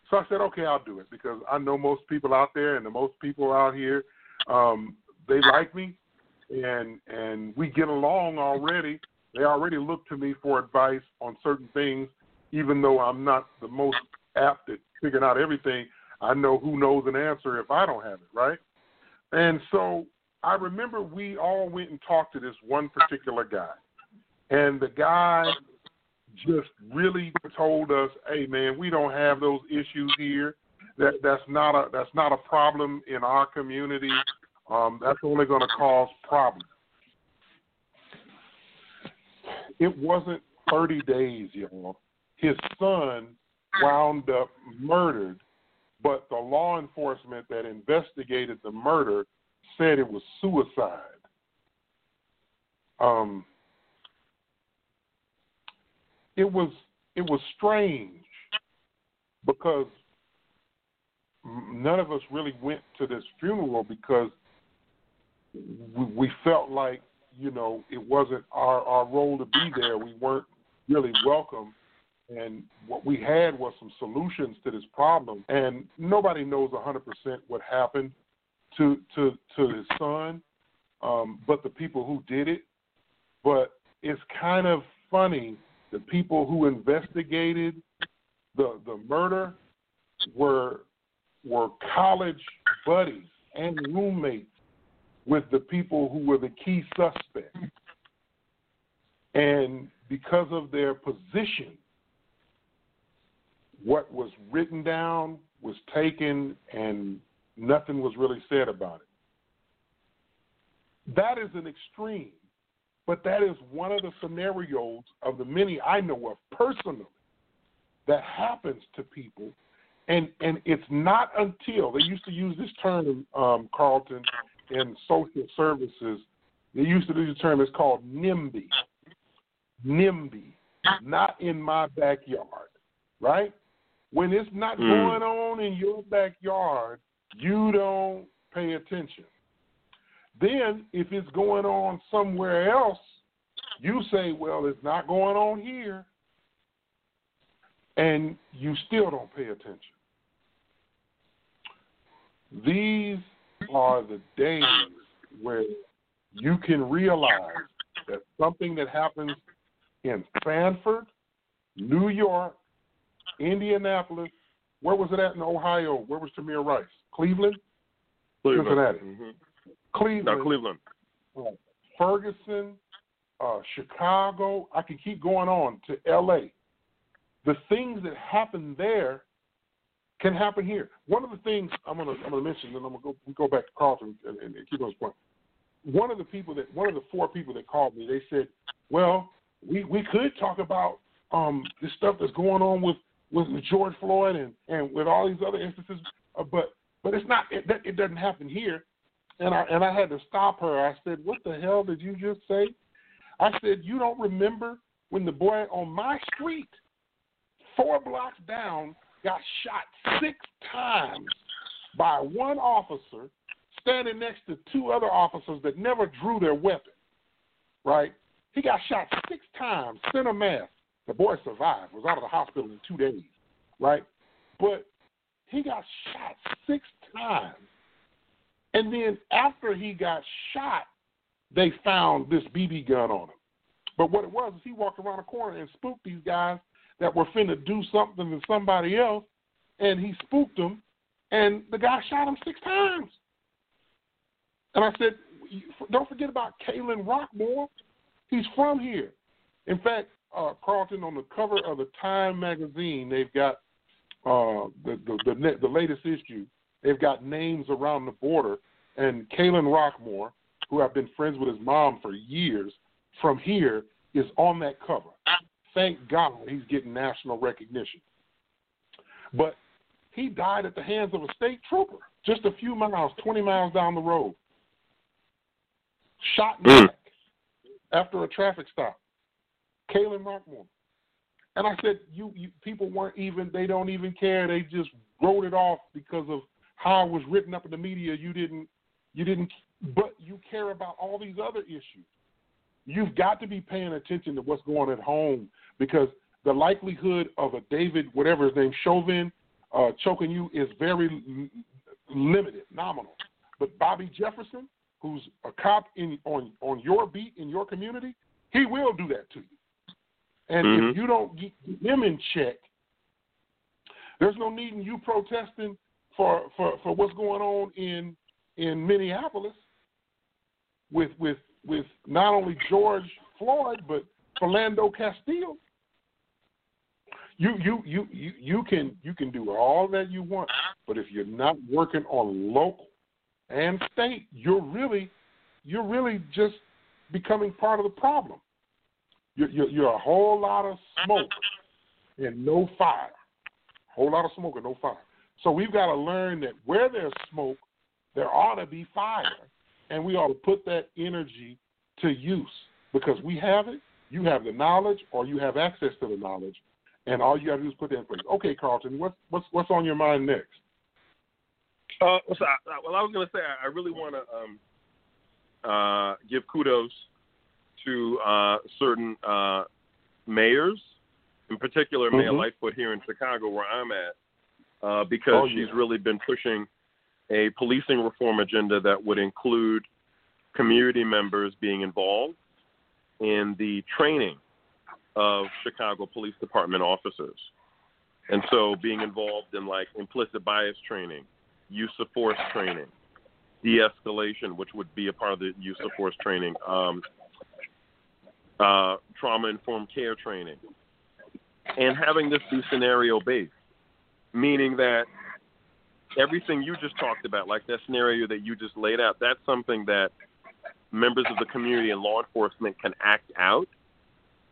So I said, okay, I'll do it because I know most people out there, and the most people out here, um, they like me, and and we get along already. They already look to me for advice on certain things, even though I'm not the most apt at figuring out everything. I know who knows an answer if I don't have it, right? And so I remember we all went and talked to this one particular guy. And the guy just really told us, "Hey man, we don't have those issues here. That that's not a that's not a problem in our community. Um, that's only going to cause problems." It wasn't 30 days, y'all. His son wound up murdered, but the law enforcement that investigated the murder said it was suicide. Um, it was it was strange because none of us really went to this funeral because we, we felt like you know it wasn't our our role to be there. We weren't really welcome, and what we had was some solutions to this problem. And nobody knows 100% what happened to to to his son, um, but the people who did it. But it's kind of funny the people who investigated the the murder were were college buddies and roommates with the people who were the key suspects. And because of their position, what was written down was taken and nothing was really said about it. That is an extreme. But that is one of the scenarios of the many I know of personally that happens to people. And and it's not until they used to use this term, um, Carlton, in social services. They used to use the term. It's called NIMBY. NIMBY, not in my backyard, right? When it's not mm. going on in your backyard, you don't pay attention. Then, if it's going on somewhere else, you say, well, it's not going on here, and you still don't pay attention. These are the days where you can realize that something that happens in Sanford, New York, Indianapolis, where was it at in Ohio? Where was Tamir Rice? Cleveland? Cleveland. Cincinnati. Mm-hmm. Cleveland, no, Cleveland, Ferguson, uh, Chicago. I could keep going on to L.A. The things that happen there can happen here. One of the things I'm gonna I'm gonna mention, and I'm gonna go we go back to Carlton and, and, and keep on this point. One of the people that one of the four people that called me, they said, "Well, we we could talk about um this stuff that's going on with with George Floyd and and with all these other instances, uh, but but it's not it, it doesn't happen here." And I and I had to stop her. I said, "What the hell did you just say?" I said, "You don't remember when the boy on my street, four blocks down, got shot six times by one officer standing next to two other officers that never drew their weapon. Right? He got shot six times, center mass. The boy survived, was out of the hospital in two days. Right? But he got shot six times. And then after he got shot, they found this BB gun on him. But what it was is he walked around a corner and spooked these guys that were finna do something to somebody else, and he spooked them, and the guy shot him six times. And I said, don't forget about Kalen Rockmore. He's from here. In fact, uh, Carlton, on the cover of the Time magazine, they've got uh, the, the, the the latest issue. They've got names around the border, and Kalen Rockmore, who I've been friends with his mom for years, from here is on that cover. Thank God he's getting national recognition. But he died at the hands of a state trooper just a few miles, 20 miles down the road. shot Mm. back after a traffic stop. Kalen Rockmore. And I said, you, you people weren't even they don't even care. They just wrote it off because of how it was written up in the media. You didn't you didn't but you care about all these other issues. You've got to be paying attention to what's going at home because the likelihood of a David, whatever his name, Chauvin, uh, choking you is very limited, nominal. But Bobby Jefferson, who's a cop in on on your beat in your community, he will do that to you. And Mhm. if you don't get him in check, there's no need in you protesting for, for, for what's going on in in Minneapolis with with with not only George Floyd but Philando Castile. You you you you you can you can do all that you want, but if you're not working on local and state, you're really you're really just becoming part of the problem. You're, you're, you're a whole lot of smoke and no fire. Whole lot of smoke and no fire. So we've got to learn that where there's smoke, there ought to be fire, and we ought to put that energy to use because we have it. You have the knowledge, or you have access to the knowledge, and all you have to do is put that in place. Okay, Carlton, what's what's what's on your mind next? Uh, so I, well, I was going to say I, I really want to um, uh, give kudos to uh, certain uh, mayors, in particular Mayor Mhm. Lightfoot here in Chicago, where I'm at, uh, because Oh, yeah. she's really been pushing a policing reform agenda that would include community members being involved in the training of Chicago Police Department officers. And so being involved in like implicit bias training, use of force training, de escalation, which would be a part of the use of force training, um, uh, trauma informed care training, and having this be scenario based, meaning that everything you just talked about, like that scenario that you just laid out, that's something that members of the community and law enforcement can act out.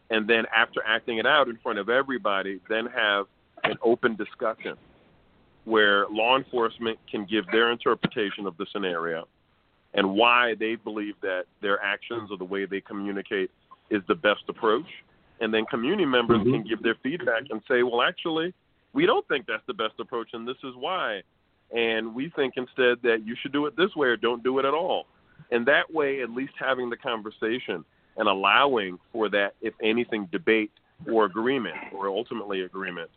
And then after acting it out in front of everybody, then have an open discussion where law enforcement can give their interpretation of the scenario and why they believe that their actions or the way they communicate is the best approach. And then community members Mhm. can give their feedback and say, well, actually, we don't think that's the best approach, and this is why. And we think instead that you should do it this way or don't do it at all. And that way, at least having the conversation and allowing for that, if anything, debate or agreement, or ultimately agreement,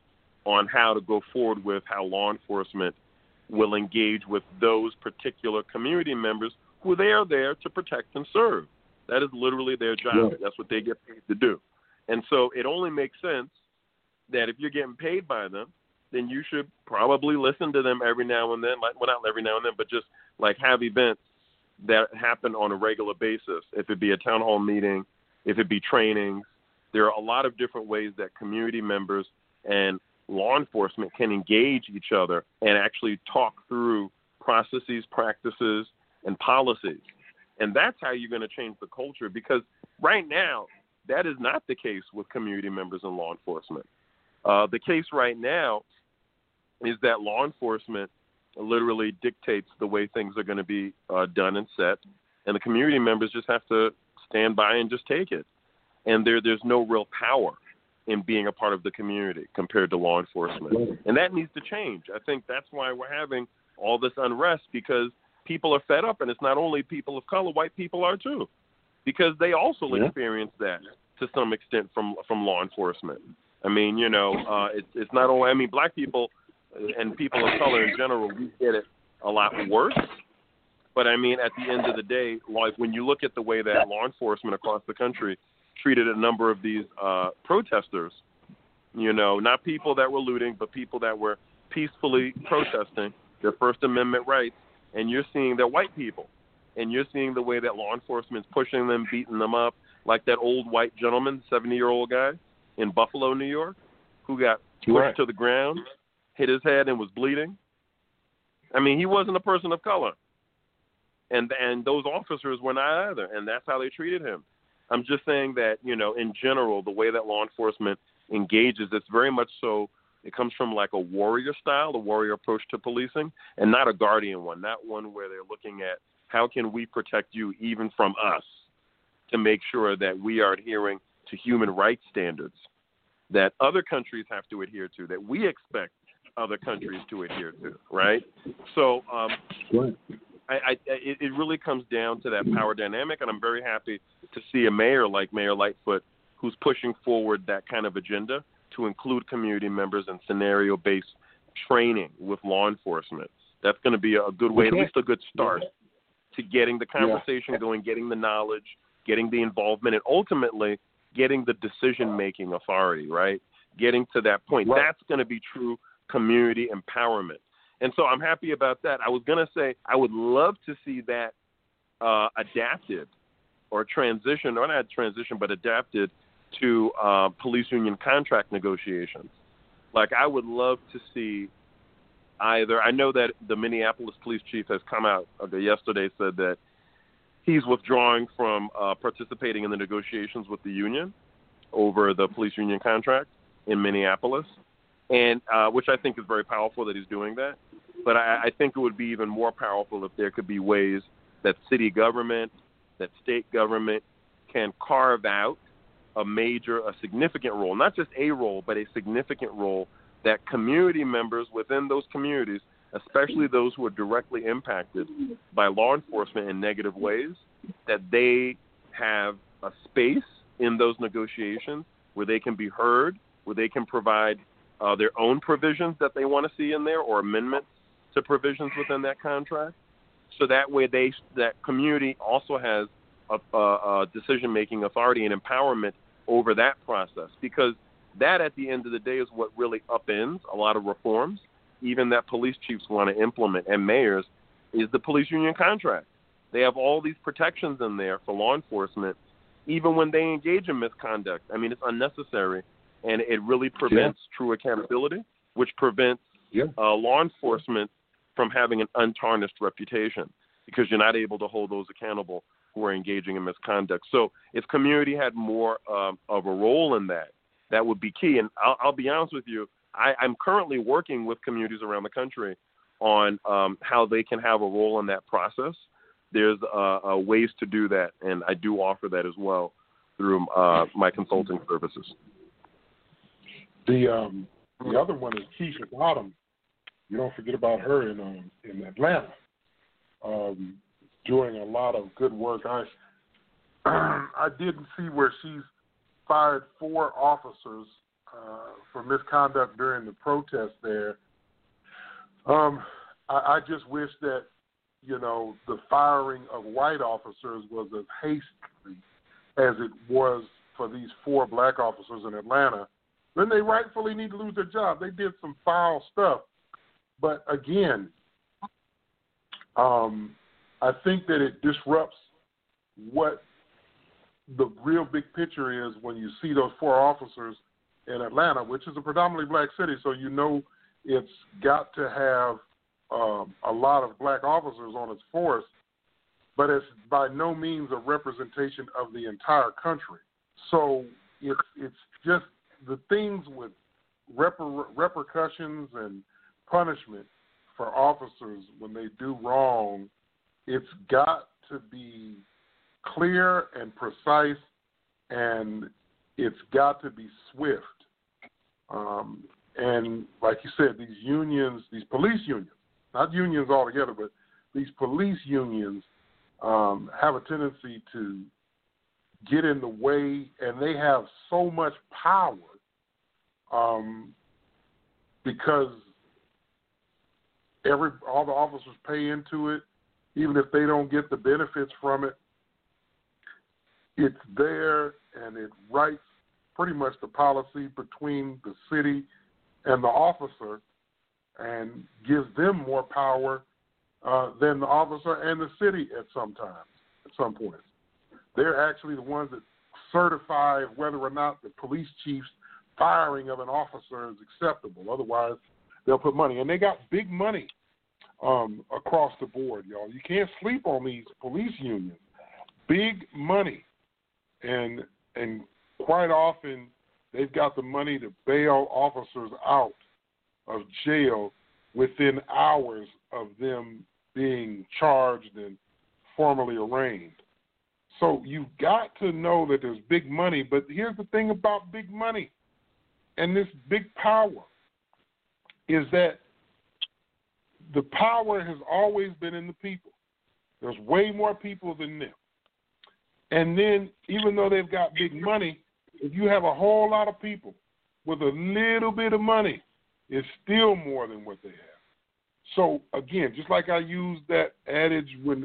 on how to go forward with how law enforcement will engage with those particular community members who they are there to protect and serve. That is literally their job. That's what they get paid to do. And so it only makes sense that if you're getting paid by them, then you should probably listen to them every now and then. Like, well, not every now and then, but just like have events that happen on a regular basis. If it be a town hall meeting, if it be trainings, there are a lot of different ways that community members and law enforcement can engage each other and actually talk through processes, practices, and policies. And that's how you're going to change the culture because right now, that is not the case with community members and law enforcement. Uh, the case right now is that law enforcement literally dictates the way things are going to be uh, done and set, and the community members just have to stand by and just take it. And there, there's no real power in being a part of the community compared to law enforcement, and that needs to change. I think that's why we're having all this unrest because people are fed up, and it's not only people of color; white people are too, because they also Yeah. experience that to some extent from from law enforcement. I mean, you know, uh, it's it's not only. I mean, black people and people of color in general, we get it a lot worse. But I mean, at the end of the day, like when you look at the way that law enforcement across the country treated a number of these uh, protesters, you know, not people that were looting, but people that were peacefully protesting their First Amendment rights, and you're seeing they're white people, and you're seeing the way that law enforcement's pushing them, beating them up, like that old white gentleman, 70 year old guy in Buffalo, New York, who got pushed Right. to the ground, hit his head, and was bleeding. I mean, he wasn't a person of color, and and those officers were not either, and that's how they treated him. I'm just saying that you know, in general, the way that law enforcement engages, it's very much so. It comes from like a warrior style, a warrior approach to policing, and not a guardian one, not one where they're looking at how can we protect you even from us to make sure that we are adhering to human rights standards that other countries have to adhere to, that we expect other countries to adhere to, right? So um, I, I, it, it really comes down to that power dynamic, and I'm very happy to see a mayor like Mayor Lightfoot who's pushing forward that kind of agenda to include community members and scenario based training with law enforcement. That's going to be a good way, at least a good start to getting the conversation yeah. going, getting the knowledge, getting the involvement, and ultimately getting the decision making authority, right? Getting to that point. Right. That's going to be true community empowerment. And so I'm happy about that. I was going to say I would love to see that uh, adapted or transition, or not transition, but adapted to uh, police union contract negotiations. Like I would love to see either. I know that the Minneapolis police chief has come out uh, yesterday said that he's withdrawing from uh, participating in the negotiations with the union over the police union contract in Minneapolis, and uh, which I think is very powerful that he's doing that. But I, I think it would be even more powerful if there could be ways that city government, that state government can carve out a major, a significant role, not just a role, but a significant role that community members within those communities, especially those who are directly impacted by law enforcement in negative ways, that they have a space in those negotiations where they can be heard, where they can provide uh, their own provisions that they want to see in there or amendments to provisions within that contract. So that way, they that community also has a, a, a decision making authority and empowerment over that process because that at the end of the day is what really upends a lot of reforms, even that police chiefs want to implement and mayors, is the police union contract. They have all these protections in there for law enforcement, even when they engage in misconduct. I mean, it's unnecessary, and it really prevents yeah. true accountability, which prevents yeah. uh, law enforcement from having an untarnished reputation because you're not able to hold those accountable who are engaging in misconduct. So if community had more um, of a role in that, that would be key. And I'll, I'll be honest with you, I, I'm currently working with communities around the country on um, how they can have a role in that process. There's uh, uh, ways to do that, and I do offer that as well through uh, my consulting services. The um, the other one is Keisha Bottoms. You don't forget about her in um, in Atlanta. Um, doing a lot of good work. I I didn't see where she's fired four officers uh, for misconduct during the protest there. Um, I, I just wish that you know the firing of white officers was as hastily as it was for these four black officers in Atlanta. Then they rightfully need to lose their job. They did some foul stuff, but again, um, I think that it disrupts what the real big picture is when you see those four officers in Atlanta, which is a predominantly black city, so you know it's got to have um, a lot of black officers on its force, but it's by no means a representation of the entire country. So it's it's just the things with reper- repercussions and punishment for officers when they do wrong it's got to be clear and precise, and it's got to be swift. Um, and like you said, these unions, these police unions, not unions altogether, but these police unions um, have a tendency to get in the way, and they have so much power um, because every all the officers pay into it even if they don't get the benefits from it, it's there and it writes pretty much the policy between the city and the officer and gives them more power uh, than the officer and the city at some times, at some points. They're actually the ones that certify whether or not the police chief's firing of an officer is acceptable. Otherwise, they'll put money. And they got big money um, across the board, y'all. You can't sleep on these police unions. Big money, and and quite often they've got the money to bail officers out of jail within hours of them being charged and formally arraigned. So you've got to know that there's big money, but here's the thing about big money and this big power is that the power has always been in the people. There's way more people than them. And then, even though they've got big money, if you have a whole lot of people with a little bit of money, it's still more than what they have. So again, just like I used that adage when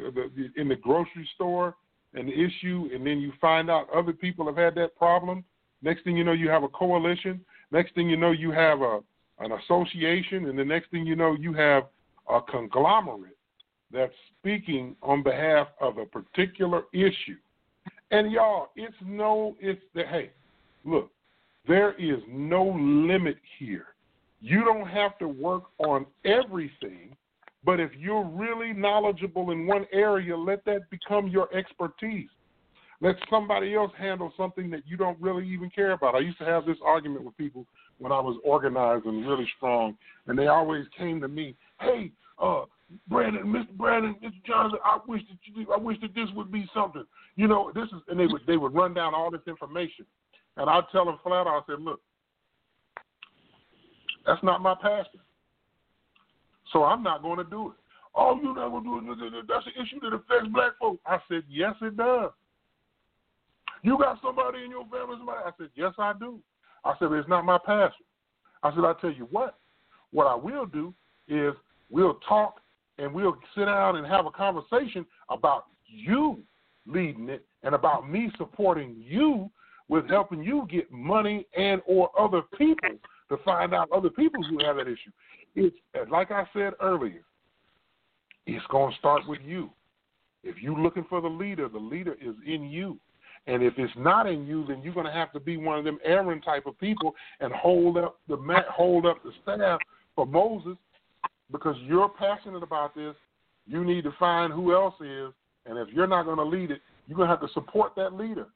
in the grocery store the issue, and then you find out other people have had that problem. Next thing you know, you have a coalition. Next thing you know, you have a an association, and the next thing you know, you have a conglomerate that's speaking on behalf of a particular issue. And y'all, it's no, it's the hey, look, there is no limit here. You don't have to work on everything, but if you're really knowledgeable in one area, let that become your expertise. Let somebody else handle something that you don't really even care about. I used to have this argument with people when I was organized and really strong, and they always came to me, "Hey, uh, Brandon, Mr. Brandon, Mr. Johnson, I wish that you, I wish that this would be something. You know, this is, and they would they would run down all this information, and I'd tell them flat out, I said, look, that's not my passion, so I'm not going to do it. Oh, you're not going to do it. That's an issue that affects black folks. I said, yes, it does. You got somebody in your family, somebody? I said, yes, I do. I said, it's not my passion. I said, I'll tell you what. What I will do is we'll talk and we'll sit down and have a conversation about you leading it and about me supporting you with helping you get money and or other people to find out other people who have that issue. It's like I said earlier, it's going to start with you. If you're looking for the leader, the leader is in you. And if it's not in you, then you're going to have to be one of them Aaron type of people and hold up the mat, hold up the staff for Moses, because you're passionate about this. You need to find who else is, and if you're not going to lead it, you're going to have to support that leader.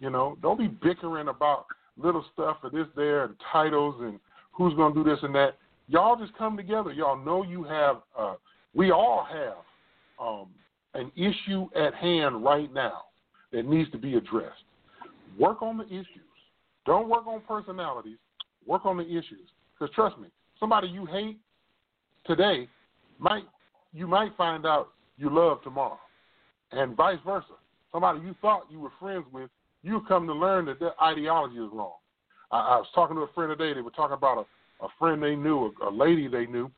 You know, don't be bickering about little stuff or this, there, and titles and who's going to do this and that. Y'all just come together. Y'all know you have. Uh, we all have um, an issue at hand right now that needs to be addressed. Work on the issues. Don't work on personalities. Work on the issues. Because trust me, somebody you hate today might you might find out you love tomorrow, and vice versa. Somebody you thought you were friends with, you come to learn that their ideology is wrong. I, I was talking to a friend today. They were talking about a, a friend they knew, a, a lady they knew,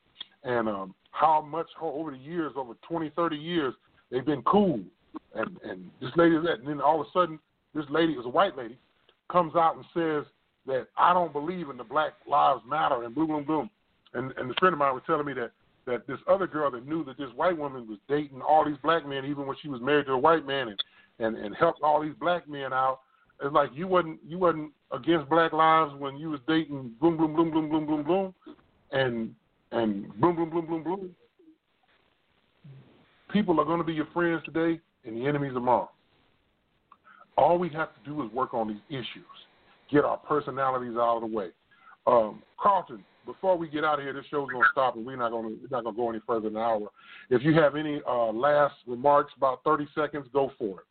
and um, how much over the years, over 20, 30 years, they've been cool and and this lady that, and then all of a sudden, this lady is a white lady, comes out and says that I don't believe in the Black Lives Matter and boom, boom, boom, and and the friend of mine was telling me that that this other girl that knew that this white woman was dating all these black men, even when she was married to a white man, and and and helped all these black men out. It's like you wasn't you wasn't against black lives when you was dating boom, boom, boom, boom, boom, boom, boom, and and boom, boom, boom, boom, boom. People are going to be your friends today and the enemies tomorrow. All we have to do is work on these issues, get our personalities out of the way. Um, Carlton, before we get out of here, this show's gonna stop, and we're not gonna not gonna go any further than an hour. If you have any uh, last remarks, about thirty seconds, go for it.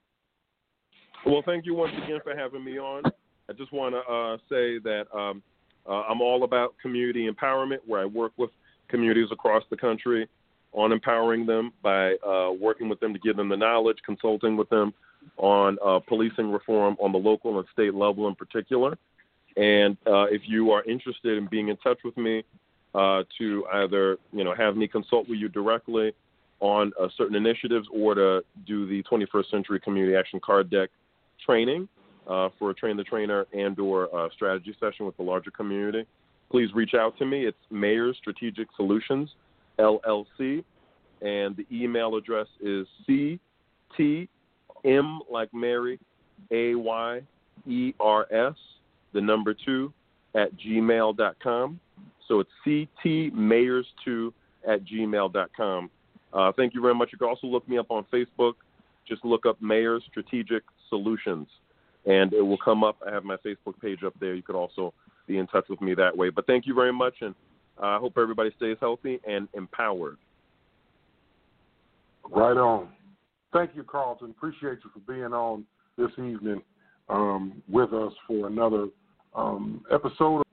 Well, thank you once again for having me on. I just want to uh, say that um, uh, I'm all about community empowerment, where I work with communities across the country on empowering them by uh, working with them to give them the knowledge, consulting with them on uh, policing reform on the local and state level in particular. And uh, if you are interested in being in touch with me uh, to either you know have me consult with you directly on certain initiatives or to do the 21st Century Community Action Card Deck training uh, for a train the trainer and or strategy session with the larger community, please reach out to me. It's Mayers Strategic Solutions LLC, and the email address is CTM like Mary, A Y E R S, the number two, at gmail.com. So it's ctmayers2 at gmail.com. Uh, thank you very much. You can also look me up on Facebook. Just look up Mayers Strategic Solutions, and it will come up. I have my Facebook page up there. You could also be in touch with me that way. But thank you very much, and I hope everybody stays healthy and empowered. Right on. Thank you, Carlton. Appreciate you for being on this evening um, with us for another um, episode